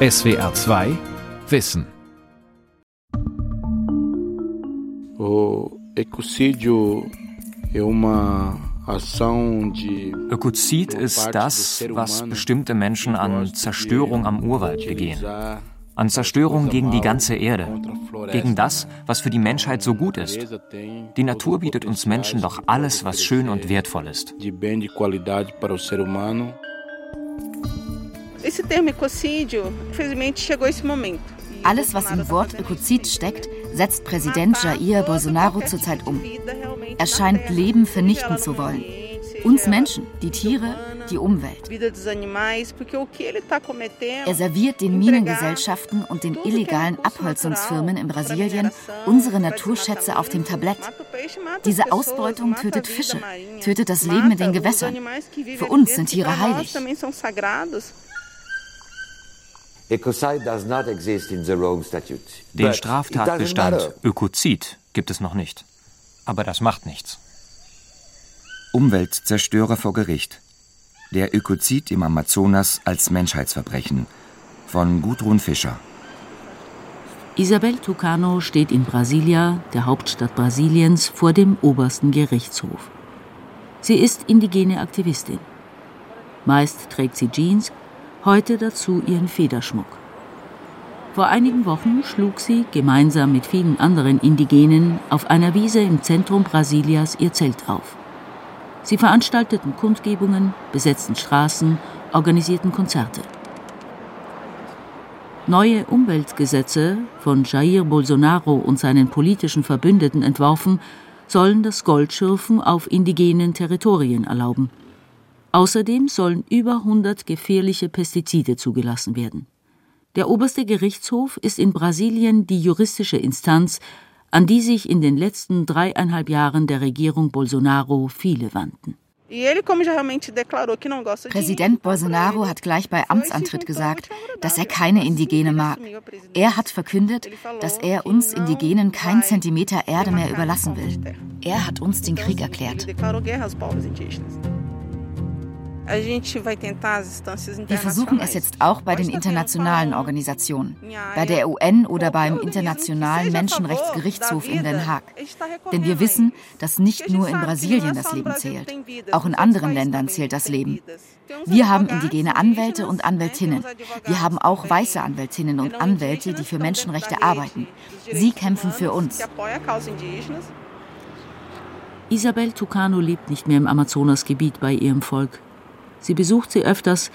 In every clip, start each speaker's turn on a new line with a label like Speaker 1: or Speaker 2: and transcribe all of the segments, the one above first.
Speaker 1: SWR 2 Wissen.
Speaker 2: Ökozid ist das, was bestimmte Menschen an Zerstörung am Urwald begehen. An Zerstörung gegen die ganze Erde. Gegen das, was für die Menschheit so gut ist. Die Natur bietet uns Menschen doch alles, was schön und wertvoll ist.
Speaker 3: Alles, was im Wort Ökozid steckt, setzt Präsident Jair Bolsonaro zurzeit um. Er scheint Leben vernichten zu wollen. Uns Menschen, die Tiere, die Umwelt. Er serviert den Minengesellschaften und den illegalen Abholzungsfirmen in Brasilien unsere Naturschätze auf dem Tablett. Diese Ausbeutung tötet Fische, tötet das Leben in den Gewässern. Für uns sind Tiere heilig.
Speaker 2: Den Straftatbestand Ökozid gibt es noch nicht. Aber das macht nichts.
Speaker 4: Umweltzerstörer vor Gericht. Der Ökozid im Amazonas als Menschheitsverbrechen von Gudrun Fischer.
Speaker 5: Isabel Tucano steht in Brasilia, der Hauptstadt Brasiliens, vor dem obersten Gerichtshof. Sie ist indigene Aktivistin. Meist trägt sie Jeans, heute dazu ihren Federschmuck. Vor einigen Wochen schlug sie gemeinsam mit vielen anderen Indigenen auf einer Wiese im Zentrum Brasilias ihr Zelt auf. Sie veranstalteten Kundgebungen, besetzten Straßen, organisierten Konzerte. Neue Umweltgesetze, von Jair Bolsonaro und seinen politischen Verbündeten entworfen, sollen das Goldschürfen auf indigenen Territorien erlauben. Außerdem sollen über 100 gefährliche Pestizide zugelassen werden. Der oberste Gerichtshof ist in Brasilien die juristische Instanz, an die sich in den letzten dreieinhalb Jahren der Regierung Bolsonaro viele wandten.
Speaker 3: Präsident Bolsonaro hat gleich bei Amtsantritt gesagt, dass er keine Indigene mag. Er hat verkündet, dass er uns Indigenen keinen Zentimeter Erde mehr überlassen will. Er hat uns den Krieg erklärt. Wir versuchen es jetzt auch bei den internationalen Organisationen, bei der UN oder beim Internationalen Menschenrechtsgerichtshof in Den Haag. Denn wir wissen, dass nicht nur in Brasilien das Leben zählt. Auch in anderen Ländern zählt das Leben. Wir haben indigene Anwälte und Anwältinnen. Wir haben auch weiße Anwältinnen und Anwälte, die für Menschenrechte arbeiten. Sie kämpfen für uns.
Speaker 5: Isabel Tucano lebt nicht mehr im Amazonasgebiet bei ihrem Volk. Sie besucht sie öfters,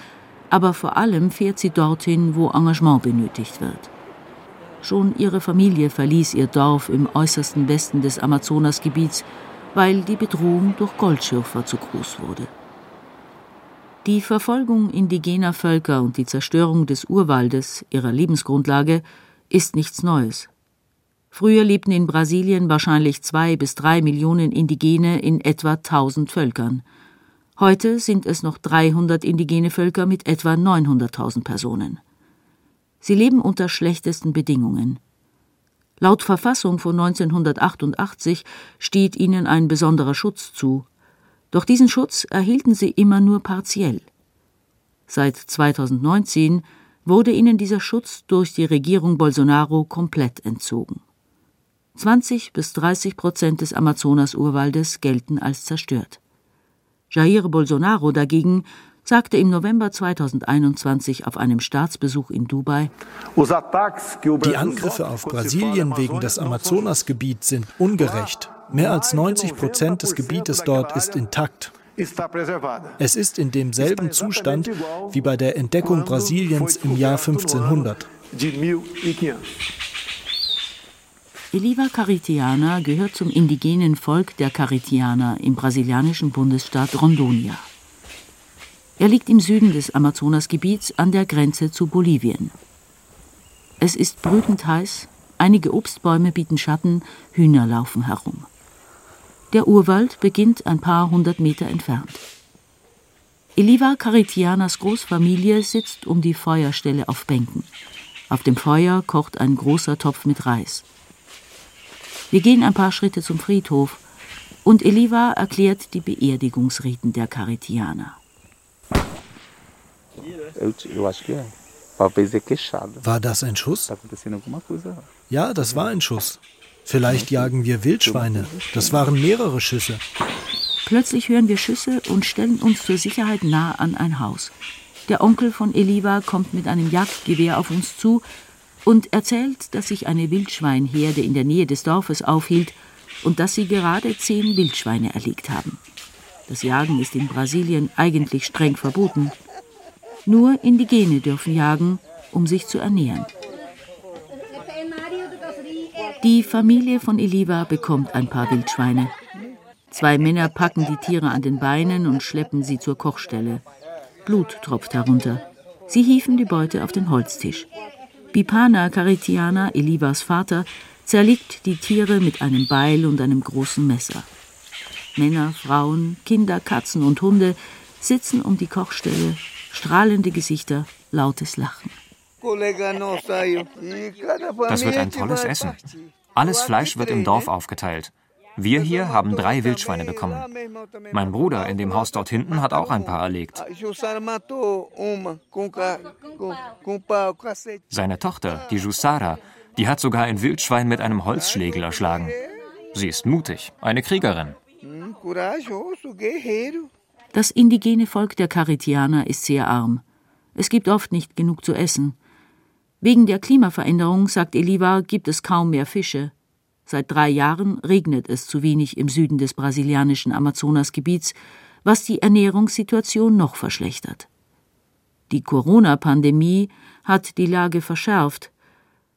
Speaker 5: aber vor allem fährt sie dorthin, wo Engagement benötigt wird. Schon ihre Familie verließ ihr Dorf im äußersten Westen des Amazonasgebiets, weil die Bedrohung durch Goldschürfer zu groß wurde. Die Verfolgung indigener Völker und die Zerstörung des Urwaldes, ihrer Lebensgrundlage, ist nichts Neues. Früher lebten in Brasilien wahrscheinlich zwei bis drei Millionen Indigene in etwa tausend Völkern. Heute sind es noch 300 indigene Völker mit etwa 900.000 Personen. Sie leben unter schlechtesten Bedingungen. Laut Verfassung von 1988 steht ihnen ein besonderer Schutz zu. Doch diesen Schutz erhielten sie immer nur partiell. Seit 2019 wurde ihnen dieser Schutz durch die Regierung Bolsonaro komplett entzogen. 20 bis 30 Prozent des Amazonas-Urwaldes gelten als zerstört. Jair Bolsonaro dagegen sagte im November 2021 auf einem Staatsbesuch in Dubai,
Speaker 6: die Angriffe auf Brasilien wegen des Amazonasgebiets sind ungerecht. Mehr als 90 Prozent des Gebietes dort ist intakt. Es ist in demselben Zustand wie bei der Entdeckung Brasiliens im Jahr 1500.
Speaker 5: Eliva Caritiana gehört zum indigenen Volk der Caritianer im brasilianischen Bundesstaat Rondônia. Er liegt im Süden des Amazonasgebiets an der Grenze zu Bolivien. Es ist brütend heiß, einige Obstbäume bieten Schatten, Hühner laufen herum. Der Urwald beginnt ein paar hundert Meter entfernt. Eliva Caritianas Großfamilie sitzt um die Feuerstelle auf Bänken. Auf dem Feuer kocht ein großer Topf mit Reis. Wir gehen ein paar Schritte zum Friedhof und Eliva erklärt die Beerdigungsriten der Karitianer.
Speaker 6: War das ein Schuss? Ja, das war ein Schuss. Vielleicht jagen wir Wildschweine. Das waren mehrere Schüsse.
Speaker 5: Plötzlich hören wir Schüsse und stellen uns zur Sicherheit nah an ein Haus. Der Onkel von Eliva kommt mit einem Jagdgewehr auf uns zu und erzählt, dass sich eine Wildschweinherde in der Nähe des Dorfes aufhielt und dass sie gerade zehn Wildschweine erlegt haben. Das Jagen ist in Brasilien eigentlich streng verboten. Nur Indigene dürfen jagen, um sich zu ernähren. Die Familie von Eliva bekommt ein paar Wildschweine. Zwei Männer packen die Tiere an den Beinen und schleppen sie zur Kochstelle. Blut tropft herunter. Sie hieven die Beute auf den Holztisch. Bipana Caritiana, Elivas Vater, zerlegt die Tiere mit einem Beil und einem großen Messer. Männer, Frauen, Kinder, Katzen und Hunde sitzen um die Kochstelle, strahlende Gesichter, lautes Lachen.
Speaker 2: Das wird ein tolles Essen. Alles Fleisch wird im Dorf aufgeteilt. Wir hier haben drei Wildschweine bekommen. Mein Bruder in dem Haus dort hinten hat auch ein paar erlegt. Seine Tochter, die Jussara, die hat sogar ein Wildschwein mit einem Holzschlägel erschlagen. Sie ist mutig, eine Kriegerin.
Speaker 5: Das indigene Volk der Caritianer ist sehr arm. Es gibt oft nicht genug zu essen. Wegen der Klimaveränderung, sagt Eliva, gibt es kaum mehr Fische. Seit drei Jahren regnet es zu wenig im Süden des brasilianischen Amazonasgebiets, was die Ernährungssituation noch verschlechtert. Die Corona-Pandemie hat die Lage verschärft.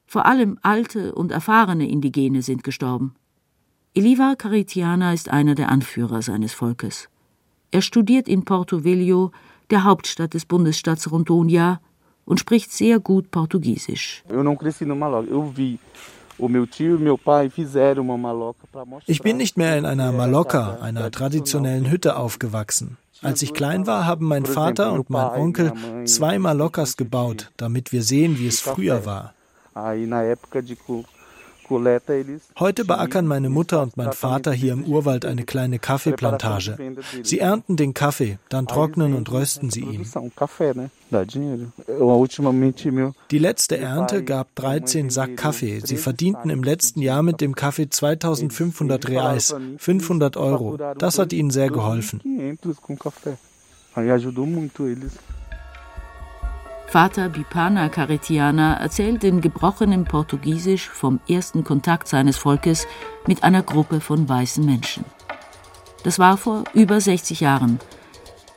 Speaker 5: Vor allem alte und erfahrene Indigene sind gestorben. Eliva Caritiana ist einer der Anführer seines Volkes. Er studiert in Porto Velho, der Hauptstadt des Bundesstaats Rondônia, und spricht sehr gut Portugiesisch.
Speaker 6: Ich bin nicht mehr in einer Maloca, einer traditionellen Hütte, aufgewachsen. Als ich klein war, haben mein Vater und mein Onkel zwei Malocas gebaut, damit wir sehen, wie es früher war. Heute beackern meine Mutter und mein Vater hier im Urwald eine kleine Kaffeeplantage. Sie ernten den Kaffee, dann trocknen und rösten sie ihn. Die letzte Ernte gab 13 Sack Kaffee. Sie verdienten im letzten Jahr mit dem Kaffee 2500 Reais, 500 Euro. Das hat ihnen sehr geholfen.
Speaker 5: Vater Bipana Caretiana erzählt in gebrochenem Portugiesisch vom ersten Kontakt seines Volkes mit einer Gruppe von weißen Menschen. Das war vor über 60 Jahren.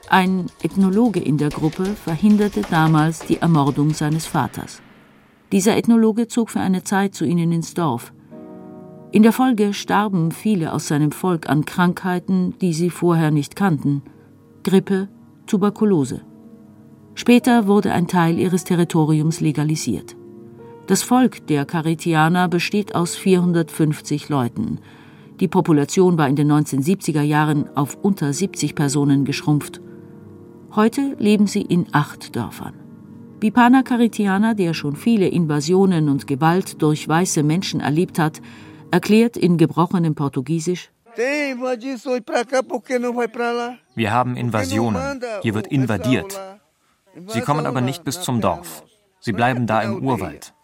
Speaker 5: Ein Ethnologe in der Gruppe verhinderte damals die Ermordung seines Vaters. Dieser Ethnologe zog für eine Zeit zu ihnen ins Dorf. In der Folge starben viele aus seinem Volk an Krankheiten, die sie vorher nicht kannten. Grippe, Tuberkulose. Später wurde ein Teil ihres Territoriums legalisiert. Das Volk der Caritianer besteht aus 450 Leuten. Die Population war in den 1970er Jahren auf unter 70 Personen geschrumpft. Heute leben sie in acht Dörfern. Bipana Caritiana, der schon viele Invasionen und Gewalt durch weiße Menschen erlebt hat, erklärt in gebrochenem Portugiesisch
Speaker 2: Wir haben Invasionen. Hier wird invadiert. Sie kommen aber nicht bis zum Dorf. Sie bleiben da im Urwald.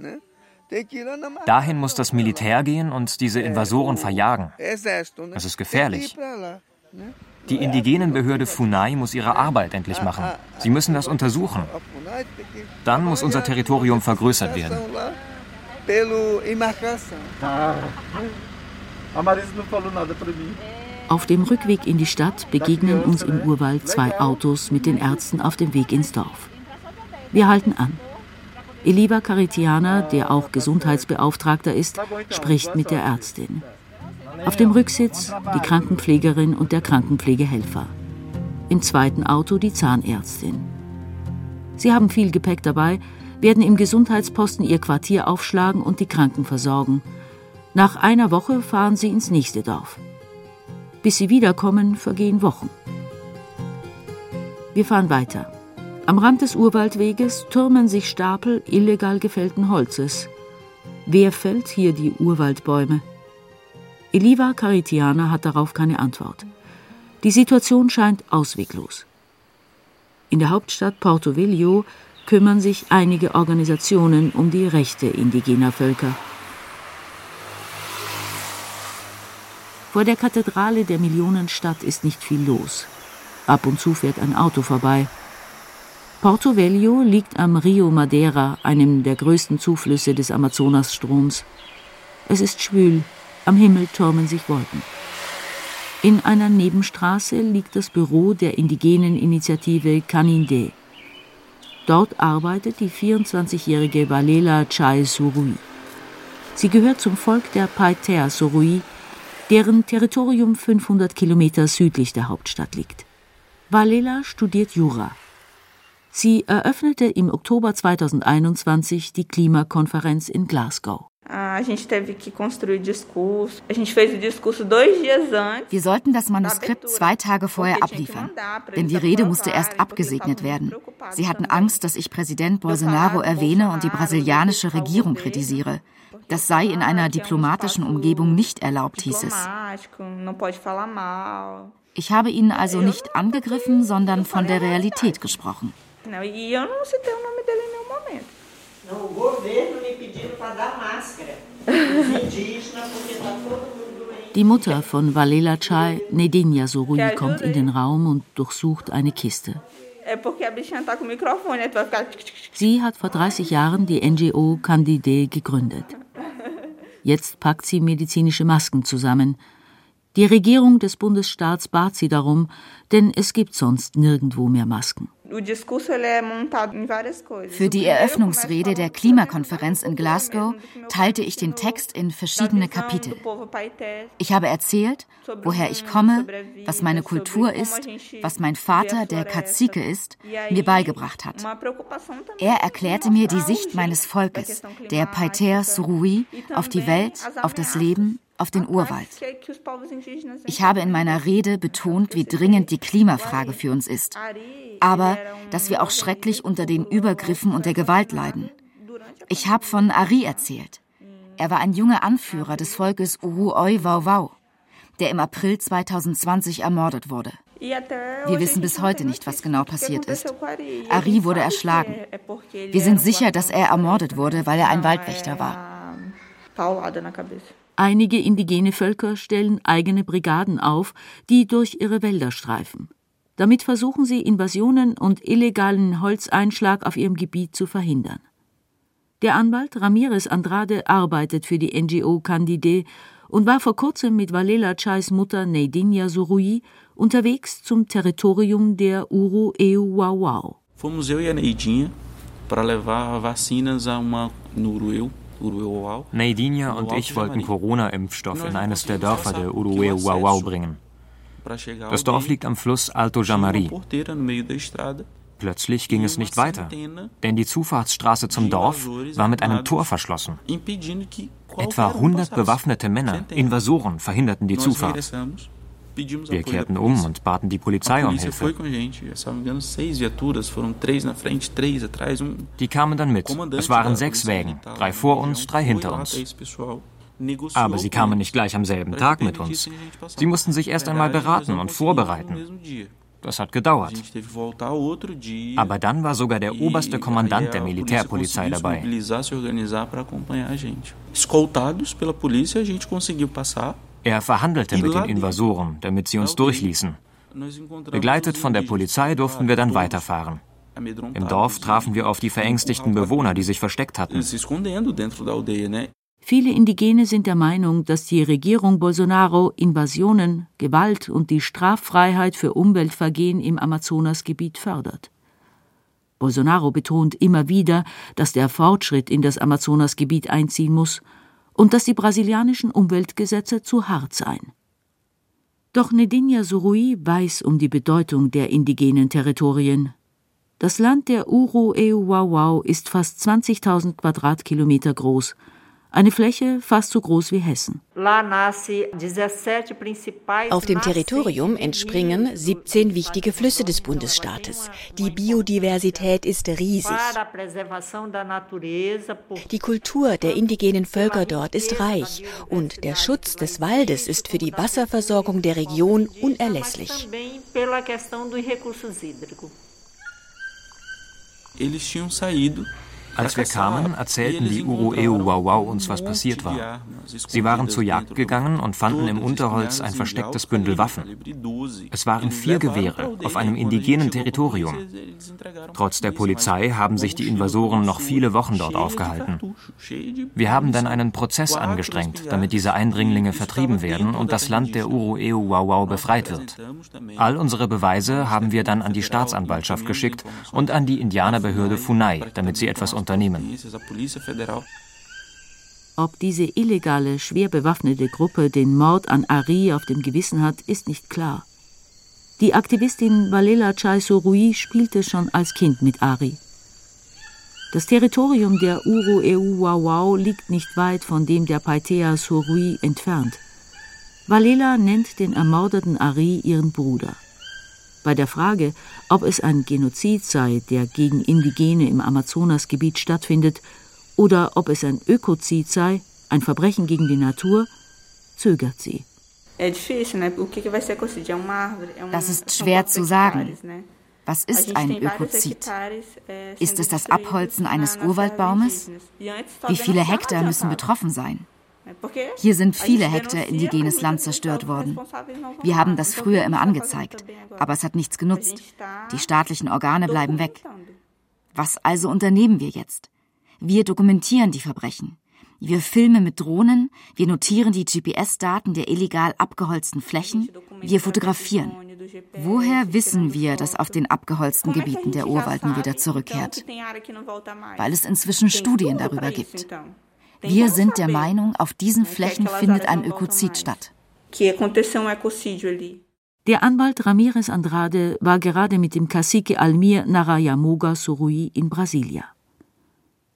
Speaker 2: Dahin muss das Militär gehen und diese Invasoren verjagen. Es ist gefährlich. Die indigenen Behörde Funai muss ihre Arbeit endlich machen. Sie müssen das untersuchen. Dann muss unser Territorium vergrößert werden.
Speaker 5: Auf dem Rückweg in die Stadt begegnen uns im Urwald zwei Autos mit den Ärzten auf dem Weg ins Dorf. Wir halten an. Eliva Caritiana, der auch Gesundheitsbeauftragter ist, spricht mit der Ärztin. Auf dem Rücksitz die Krankenpflegerin und der Krankenpflegehelfer. Im zweiten Auto die Zahnärztin. Sie haben viel Gepäck dabei, werden im Gesundheitsposten ihr Quartier aufschlagen und die Kranken versorgen. Nach einer Woche fahren sie ins nächste Dorf. Bis sie wiederkommen, vergehen Wochen. Wir fahren weiter. Am Rand des Urwaldweges türmen sich Stapel illegal gefällten Holzes. Wer fällt hier die Urwaldbäume? Eliva Caritiana hat darauf keine Antwort. Die Situation scheint ausweglos. In der Hauptstadt Porto Velho kümmern sich einige Organisationen um die Rechte indigener Völker. Vor der Kathedrale der Millionenstadt ist nicht viel los. Ab und zu fährt ein Auto vorbei. Porto Velho liegt am Rio Madeira, einem der größten Zuflüsse des Amazonasstroms. Es ist schwül, am Himmel türmen sich Wolken. In einer Nebenstraße liegt das Büro der indigenen Initiative Canindé. Dort arbeitet die 24-jährige Valela Chai Surui. Sie gehört zum Volk der Paiter Surui, deren Territorium 500 Kilometer südlich der Hauptstadt liegt. Valela studiert Jura. Sie eröffnete im Oktober 2021 die Klimakonferenz in Glasgow.
Speaker 3: Wir sollten das Manuskript zwei Tage vorher abliefern, denn die Rede musste erst abgesegnet werden. Sie hatten Angst, dass ich Präsident Bolsonaro erwähne und die brasilianische Regierung kritisiere. Das sei in einer diplomatischen Umgebung nicht erlaubt, hieß es. Ich habe ihn also nicht angegriffen, sondern von der Realität gesprochen.
Speaker 5: Die Mutter von Valela Chai, Nedinja Sorui, kommt in den Raum und durchsucht eine Kiste. Sie hat vor 30 Jahren die NGO Candide gegründet. Jetzt packt sie medizinische Masken zusammen. Die Regierung des Bundesstaats bat sie darum, denn es gibt sonst nirgendwo mehr Masken.
Speaker 3: Für die Eröffnungsrede der Klimakonferenz in Glasgow teilte ich den Text in verschiedene Kapitel. Ich habe erzählt, woher ich komme, was meine Kultur ist, was mein Vater, der Kazike ist, mir beigebracht hat. Er erklärte mir die Sicht meines Volkes, der Paiter Surui, auf die Welt, auf das Leben, auf den Urwald. Ich habe in meiner Rede betont, wie dringend die Klimafrage für uns ist, aber dass wir auch schrecklich unter den Übergriffen und der Gewalt leiden. Ich habe von Ari erzählt. Er war ein junger Anführer des Volkes Uruoi Wauwau, der im April 2020 ermordet wurde. Wir wissen bis heute nicht, was genau passiert ist. Ari wurde erschlagen. Wir sind sicher, dass er ermordet wurde, weil er ein Waldwächter war.
Speaker 5: Einige indigene Völker stellen eigene Brigaden auf, die durch ihre Wälder streifen. Damit versuchen sie, Invasionen und illegalen Holzeinschlag auf ihrem Gebiet zu verhindern. Der Anwalt Ramirez Andrade arbeitet für die NGO Candide und war vor kurzem mit Valela Chais Mutter Neidinha Surui unterwegs zum Territorium der Uru Eu Wauwau.
Speaker 7: Fomos eu e a Neidinha para levar vacinas a uma Nurueu
Speaker 2: Neidinha und ich wollten Corona-Impfstoff in eines der Dörfer der Urueu-Wauwau bringen. Das Dorf liegt am Fluss Alto Jamari. Plötzlich ging es nicht weiter, denn die Zufahrtsstraße zum Dorf war mit einem Tor verschlossen. Etwa 100 bewaffnete Männer, Invasoren, verhinderten die Zufahrt. Wir kehrten um und baten die Polizei um Hilfe. Die kamen dann mit. Es waren sechs Wägen, drei vor uns, drei hinter uns. Aber sie kamen nicht gleich am selben Tag mit uns. Sie mussten sich erst einmal beraten und vorbereiten. Das hat gedauert. Aber dann war sogar der oberste Kommandant der Militärpolizei dabei. Escoltados pela polícia, a gente conseguiu passar. Er verhandelte mit den Invasoren, damit sie uns durchließen. Begleitet von der Polizei durften wir dann weiterfahren. Im Dorf trafen wir auf die verängstigten Bewohner, die sich versteckt hatten.
Speaker 5: Viele Indigene sind der Meinung, dass die Regierung Bolsonaro Invasionen, Gewalt und die Straffreiheit für Umweltvergehen im Amazonasgebiet fördert. Bolsonaro betont immer wieder, dass der Fortschritt in das Amazonasgebiet einziehen muss und dass die brasilianischen Umweltgesetze zu hart seien. Doch Nedinha Surui weiß um die Bedeutung der indigenen Territorien. Das Land der Uru-Euwauwau ist fast 20.000 Quadratkilometer groß eine Fläche fast so groß wie Hessen.
Speaker 8: Auf dem Territorium entspringen 17 wichtige Flüsse des Bundesstaates. Die Biodiversität ist riesig. Die Kultur der indigenen Völker dort ist reich und der Schutz des Waldes ist für die Wasserversorgung der Region unerlässlich.
Speaker 2: Als wir kamen, erzählten die Uru-Eu-Wau uns, was passiert war. Sie waren zur Jagd gegangen und fanden im Unterholz ein verstecktes Bündel Waffen. Es waren vier Gewehre auf einem indigenen Territorium. Trotz der Polizei haben sich die Invasoren noch viele Wochen dort aufgehalten. Wir haben dann einen Prozess angestrengt, damit diese Eindringlinge vertrieben werden und das Land der Uru-Eu-Wau befreit wird. All unsere Beweise haben wir dann an die Staatsanwaltschaft geschickt und an die Indianerbehörde Funai, damit sie etwas unternehmen.
Speaker 5: Ob diese illegale, schwer bewaffnete Gruppe den Mord an Ari auf dem Gewissen hat, ist nicht klar. Die Aktivistin Valela Chai-Sorui spielte schon als Kind mit Ari. Das Territorium der Uru-Eu-Wawau liegt nicht weit von dem der Paitea Sorui entfernt. Valela nennt den ermordeten Ari ihren Bruder. Bei der Frage, ob es ein Genozid sei, der gegen Indigene im Amazonasgebiet stattfindet, oder ob es ein Ökozid sei, ein Verbrechen gegen die Natur, zögert sie.
Speaker 3: Das ist schwer zu sagen. Was ist ein Ökozid? Ist es das Abholzen eines Urwaldbaumes? Wie viele Hektar müssen betroffen sein? Hier sind viele Hektar indigenes Land zerstört worden. Wir haben das früher immer angezeigt, aber es hat nichts genutzt. Die staatlichen Organe bleiben weg. Was also unternehmen wir jetzt? Wir dokumentieren die Verbrechen. Wir filmen mit Drohnen, wir notieren die GPS-Daten der illegal abgeholzten Flächen, wir fotografieren. Woher wissen wir, dass auf den abgeholzten Gebieten der Urwald nie wieder zurückkehrt? Weil es inzwischen Studien darüber gibt. Wir sind der Meinung, auf diesen Flächen findet ein Ökozid statt.
Speaker 5: Der Anwalt Ramirez Andrade war gerade mit dem Cacique Almir Narayamoga Sorui in Brasilia.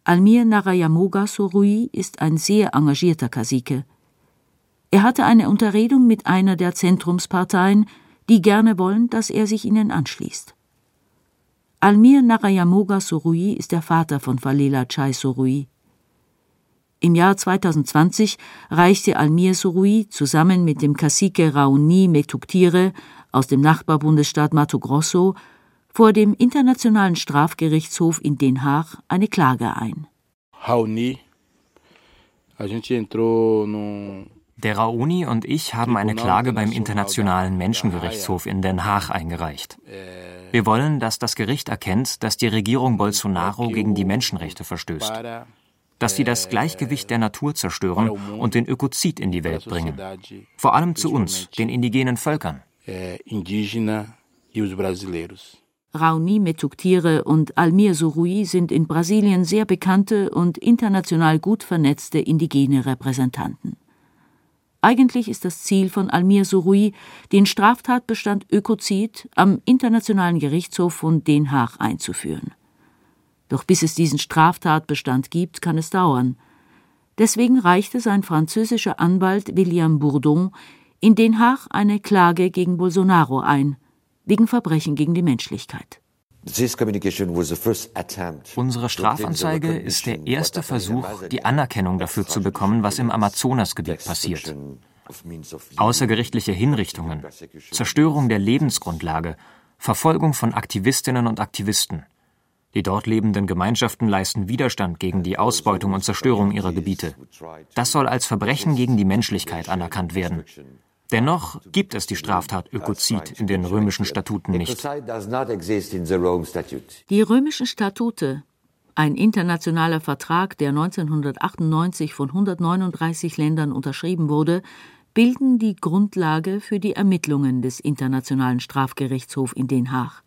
Speaker 5: Almir Narayamoga Sorui ist ein sehr engagierter Cacique. Er hatte eine Unterredung mit einer der Zentrumsparteien, die gerne wollen, dass er sich ihnen anschließt. Almir Narayamoga Sorui ist der Vater von Falela Chai Sorui. Im Jahr 2020 reichte Almir Surui zusammen mit dem Cacique Raoni Metuktire aus dem Nachbarbundesstaat Mato Grosso vor dem Internationalen Strafgerichtshof in Den Haag eine Klage ein.
Speaker 2: Der Raoni und ich haben eine Klage beim Internationalen Menschengerichtshof in Den Haag eingereicht. Wir wollen, dass das Gericht erkennt, dass die Regierung Bolsonaro gegen die Menschenrechte verstößt dass sie das Gleichgewicht der Natur zerstören und den Ökozid in die Welt bringen. Vor allem zu uns, den indigenen Völkern.
Speaker 5: Raoni Metuktire und Almir Surui sind in Brasilien sehr bekannte und international gut vernetzte indigene Repräsentanten. Eigentlich ist das Ziel von Almir Surui, den Straftatbestand Ökozid am Internationalen Gerichtshof von Den Haag einzuführen. Doch bis es diesen Straftatbestand gibt, kann es dauern. Deswegen reichte sein französischer Anwalt William Bourdon in Den Haag eine Klage gegen Bolsonaro ein, wegen Verbrechen gegen die Menschlichkeit.
Speaker 2: Unsere Strafanzeige ist der erste Versuch, die Anerkennung dafür zu bekommen, was im Amazonasgebiet passiert. Außergerichtliche Hinrichtungen, Zerstörung der Lebensgrundlage, Verfolgung von Aktivistinnen und Aktivisten. Die dort lebenden Gemeinschaften leisten Widerstand gegen die Ausbeutung und Zerstörung ihrer Gebiete. Das soll als Verbrechen gegen die Menschlichkeit anerkannt werden. Dennoch gibt es die Straftat Ökozid in den römischen Statuten nicht.
Speaker 5: Die römischen Statute, ein internationaler Vertrag, der 1998 von 139 Ländern unterschrieben wurde, bilden die Grundlage für die Ermittlungen des Internationalen Strafgerichtshofs in Den Haag.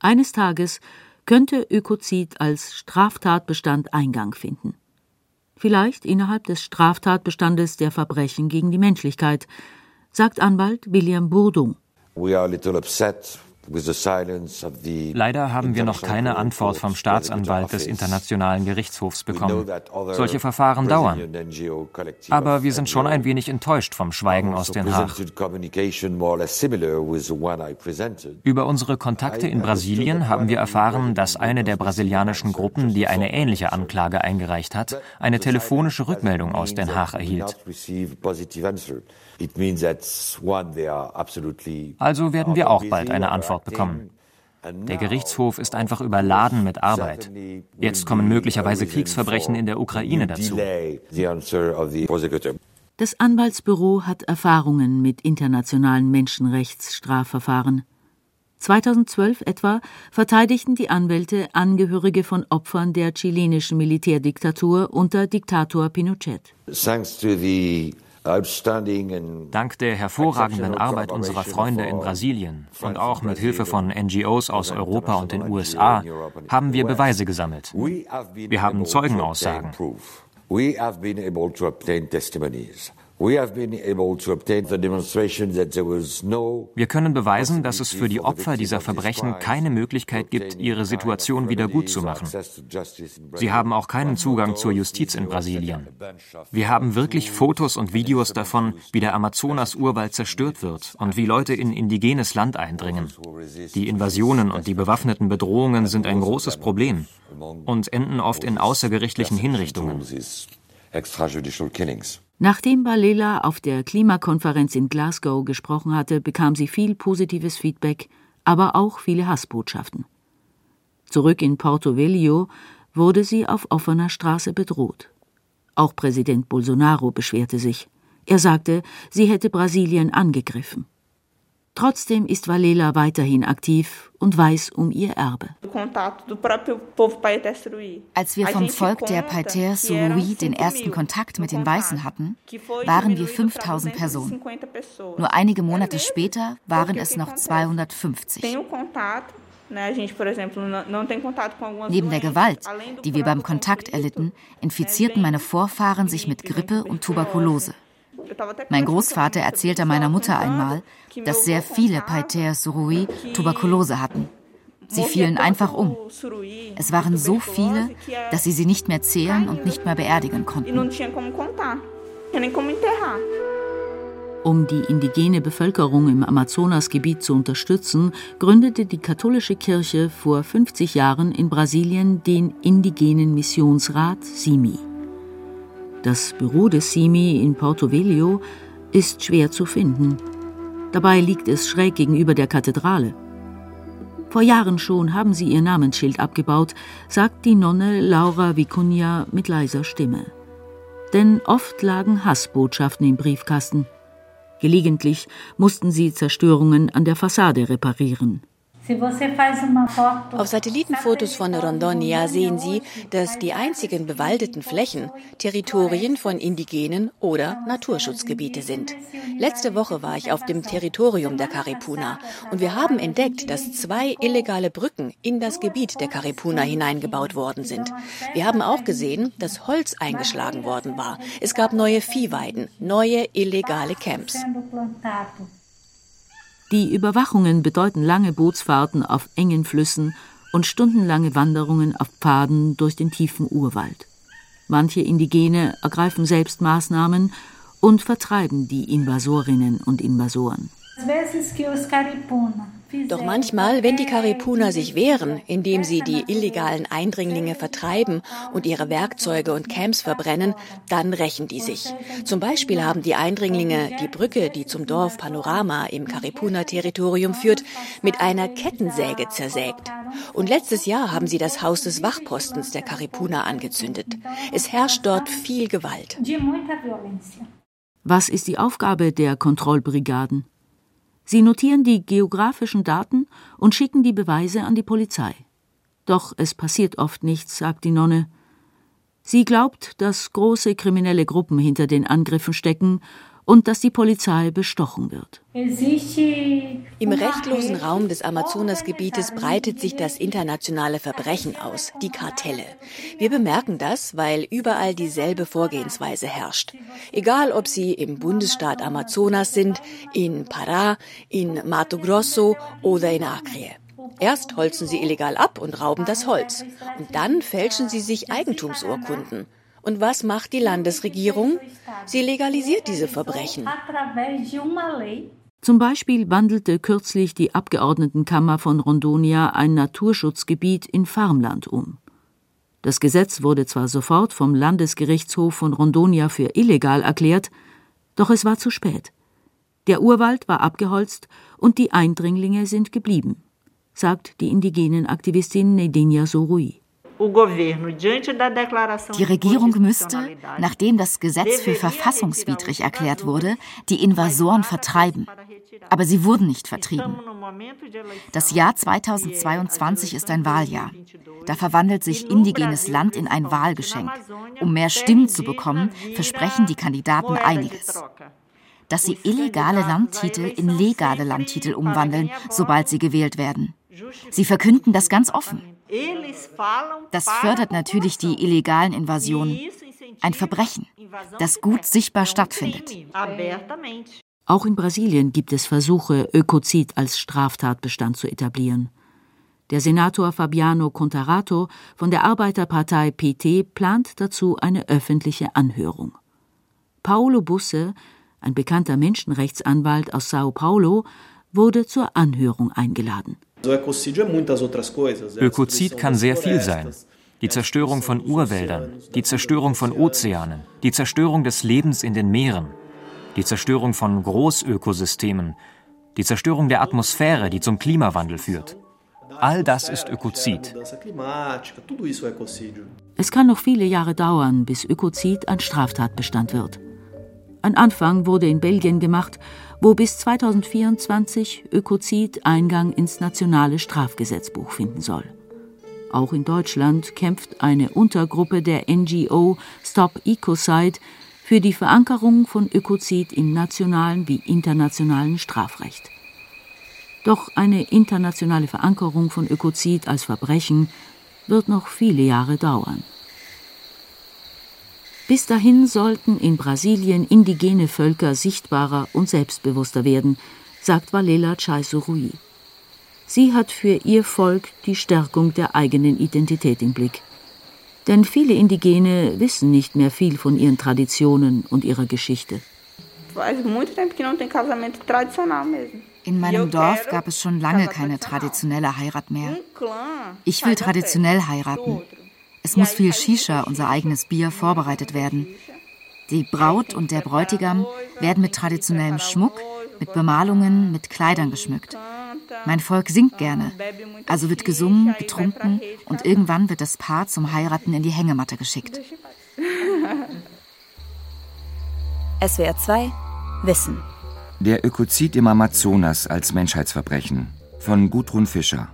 Speaker 5: Eines Tages könnte Ökozid als Straftatbestand Eingang finden. Vielleicht innerhalb des Straftatbestandes der Verbrechen gegen die Menschlichkeit, sagt Anwalt William Bourdon. We are a little upset
Speaker 2: Leider haben wir noch keine Antwort vom Staatsanwalt des Internationalen Gerichtshofs bekommen. Solche Verfahren dauern. Aber wir sind schon ein wenig enttäuscht vom Schweigen aus Den Haag. Über unsere Kontakte in Brasilien haben wir erfahren, dass eine der brasilianischen Gruppen, die eine ähnliche Anklage eingereicht hat, eine telefonische Rückmeldung aus Den Haag erhielt. Also werden wir auch bald eine Antwort bekommen. Der Gerichtshof ist einfach überladen mit Arbeit. Jetzt kommen möglicherweise Kriegsverbrechen in der Ukraine dazu.
Speaker 5: Das Anwaltsbüro hat Erfahrungen mit internationalen Menschenrechtsstrafverfahren. 2012 etwa verteidigten die Anwälte Angehörige von Opfern der chilenischen Militärdiktatur unter Diktator Pinochet.
Speaker 2: Dank der hervorragenden Arbeit unserer Freunde in Brasilien und auch mit Hilfe von NGOs aus Europa und den USA haben wir Beweise gesammelt. Wir haben Zeugenaussagen. Wir können beweisen, dass es für die Opfer dieser Verbrechen keine Möglichkeit gibt, ihre Situation wieder gut zu machen. Sie haben auch keinen Zugang zur Justiz in Brasilien. Wir haben wirklich Fotos und Videos davon, wie der Amazonas-Urwald zerstört wird und wie Leute in indigenes Land eindringen. Die Invasionen und die bewaffneten Bedrohungen sind ein großes Problem und enden oft in außergerichtlichen Hinrichtungen.
Speaker 5: Nachdem Balela auf der Klimakonferenz in Glasgow gesprochen hatte, bekam sie viel positives Feedback, aber auch viele Hassbotschaften. Zurück in Porto Velho wurde sie auf offener Straße bedroht. Auch Präsident Bolsonaro beschwerte sich. Er sagte, sie hätte Brasilien angegriffen. Trotzdem ist Valela weiterhin aktiv und weiß um ihr Erbe.
Speaker 3: Als wir vom Volk der Paiter Surui den ersten Kontakt mit den Weißen hatten, waren wir 5000 Personen. Nur einige Monate später waren es noch 250. Neben der Gewalt, die wir beim Kontakt erlitten, infizierten meine Vorfahren sich mit Grippe und Tuberkulose. Mein Großvater erzählte meiner Mutter einmal, dass sehr viele Paiter Surui Tuberkulose hatten. Sie fielen einfach um. Es waren so viele, dass sie sie nicht mehr zählen und nicht mehr beerdigen konnten.
Speaker 5: Um die indigene Bevölkerung im Amazonasgebiet zu unterstützen, gründete die katholische Kirche vor 50 Jahren in Brasilien den Indigenen Missionsrat SIMI. Das Büro des SIMI in Porto Velho ist schwer zu finden. Dabei liegt es schräg gegenüber der Kathedrale. Vor Jahren schon haben sie ihr Namensschild abgebaut, sagt die Nonne Laura Vicuña mit leiser Stimme. Denn oft lagen Hassbotschaften im Briefkasten. Gelegentlich mussten sie Zerstörungen an der Fassade reparieren.
Speaker 8: Auf Satellitenfotos von Rondonia sehen Sie, dass die einzigen bewaldeten Flächen Territorien von Indigenen oder Naturschutzgebiete sind. Letzte Woche war ich auf dem Territorium der Caripuna und wir haben entdeckt, dass zwei illegale Brücken in das Gebiet der Caripuna hineingebaut worden sind. Wir haben auch gesehen, dass Holz eingeschlagen worden war. Es gab neue Viehweiden, neue illegale Camps.
Speaker 5: Die Überwachungen bedeuten lange Bootsfahrten auf engen Flüssen und stundenlange Wanderungen auf Pfaden durch den tiefen Urwald. Manche Indigene ergreifen selbst Maßnahmen und vertreiben die Invasorinnen und Invasoren.
Speaker 8: Doch manchmal, wenn die Karipuna sich wehren, indem sie die illegalen Eindringlinge vertreiben und ihre Werkzeuge und Camps verbrennen, dann rächen die sich. Zum Beispiel haben die Eindringlinge die Brücke, die zum Dorf Panorama im Karipuna-Territorium führt, mit einer Kettensäge zersägt. Und letztes Jahr haben sie das Haus des Wachpostens der Karipuna angezündet. Es herrscht dort viel Gewalt.
Speaker 5: Was ist die Aufgabe der Kontrollbrigaden? Sie notieren die geografischen Daten und schicken die Beweise an die Polizei. Doch es passiert oft nichts, sagt die Nonne. Sie glaubt, dass große kriminelle Gruppen hinter den Angriffen stecken und dass die Polizei bestochen wird.
Speaker 8: Im rechtlosen Raum des Amazonasgebietes breitet sich das internationale Verbrechen aus, die Kartelle. Wir bemerken das, weil überall dieselbe Vorgehensweise herrscht. Egal, ob sie im Bundesstaat Amazonas sind, in Pará, in Mato Grosso oder in Acre. Erst holzen sie illegal ab und rauben das Holz. Und dann fälschen sie sich Eigentumsurkunden. Und was macht die Landesregierung? Sie legalisiert diese Verbrechen.
Speaker 5: Zum Beispiel wandelte kürzlich die Abgeordnetenkammer von Rondonia ein Naturschutzgebiet in Farmland um. Das Gesetz wurde zwar sofort vom Landesgerichtshof von Rondonia für illegal erklärt, doch es war zu spät. Der Urwald war abgeholzt und die Eindringlinge sind geblieben. sagt die indigenen Aktivistin Nedinha Sorui.
Speaker 3: Die Regierung müsste, nachdem das Gesetz für verfassungswidrig erklärt wurde, die Invasoren vertreiben. Aber sie wurden nicht vertrieben. Das Jahr 2022 ist ein Wahljahr. Da verwandelt sich indigenes Land in ein Wahlgeschenk. Um mehr Stimmen zu bekommen, versprechen die Kandidaten einiges. Dass sie illegale Landtitel in legale Landtitel umwandeln, sobald sie gewählt werden. Sie verkünden das ganz offen. Das fördert natürlich die illegalen Invasionen. Ein Verbrechen, das gut sichtbar stattfindet.
Speaker 5: Auch in Brasilien gibt es Versuche, Ökozid als Straftatbestand zu etablieren. Der Senator Fabiano Contarato von der Arbeiterpartei PT plant dazu eine öffentliche Anhörung. Paulo Busse, ein bekannter Menschenrechtsanwalt aus Sao Paulo, wurde zur Anhörung eingeladen.
Speaker 2: Ökozid kann sehr viel sein. Die Zerstörung von Urwäldern, die Zerstörung von Ozeanen, die Zerstörung des Lebens in den Meeren, die Zerstörung von Großökosystemen, die Zerstörung der Atmosphäre, die zum Klimawandel führt. All das ist Ökozid.
Speaker 5: Es kann noch viele Jahre dauern, bis Ökozid ein Straftatbestand wird. Ein Anfang wurde in Belgien gemacht, wo bis 2024 Ökozid Eingang ins nationale Strafgesetzbuch finden soll. Auch in Deutschland kämpft eine Untergruppe der NGO Stop Ecocide für die Verankerung von Ökozid im nationalen wie internationalen Strafrecht. Doch eine internationale Verankerung von Ökozid als Verbrechen wird noch viele Jahre dauern. Bis dahin sollten in Brasilien indigene Völker sichtbarer und selbstbewusster werden, sagt Valela Chaisurui. Sie hat für ihr Volk die Stärkung der eigenen Identität im Blick. Denn viele Indigene wissen nicht mehr viel von ihren Traditionen und ihrer Geschichte.
Speaker 3: In meinem Dorf gab es schon lange keine traditionelle Heirat mehr. Ich will traditionell heiraten. Es muss viel Shisha, unser eigenes Bier, vorbereitet werden. Die Braut und der Bräutigam werden mit traditionellem Schmuck, mit Bemalungen, mit Kleidern geschmückt. Mein Volk singt gerne, also wird gesungen, getrunken und irgendwann wird das Paar zum Heiraten in die Hängematte geschickt.
Speaker 9: SWR 2 Wissen.
Speaker 4: Der Ökozid im Amazonas als Menschheitsverbrechen von Gudrun Fischer.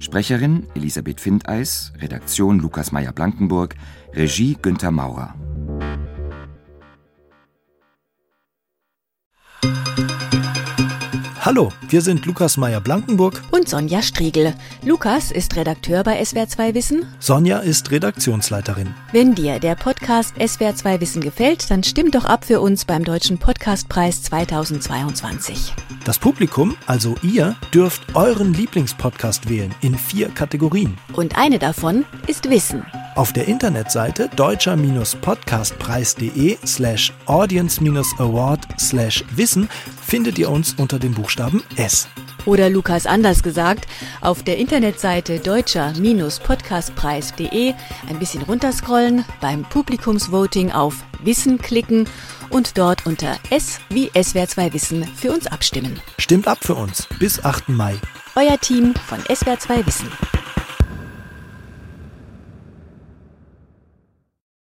Speaker 4: Sprecherin Elisabeth Findeis, Redaktion Lukas Meyer-Blankenburg, Regie Günther Maurer.
Speaker 6: Hallo, wir sind Lukas Meyer-Blankenburg
Speaker 8: und Sonja Striegel. Lukas ist Redakteur bei SWR2 Wissen.
Speaker 6: Sonja ist Redaktionsleiterin.
Speaker 8: Wenn dir der Podcast SWR2 Wissen gefällt, dann stimm doch ab für uns beim Deutschen Podcastpreis 2022.
Speaker 6: Das Publikum, also ihr, dürft euren Lieblingspodcast wählen in vier Kategorien.
Speaker 8: Und eine davon ist Wissen.
Speaker 6: Auf der Internetseite deutscher-podcastpreis.de slash audience-award slash Wissen findet ihr uns unter dem Buchstaben S.
Speaker 8: Oder Lukas anders gesagt, auf der Internetseite deutscher-podcastpreis.de ein bisschen runterscrollen, beim Publikumsvoting auf Wissen klicken und dort unter S wie SWR2 Wissen für uns abstimmen.
Speaker 6: Stimmt ab für uns bis 8. Mai.
Speaker 8: Euer Team von SWR2 Wissen.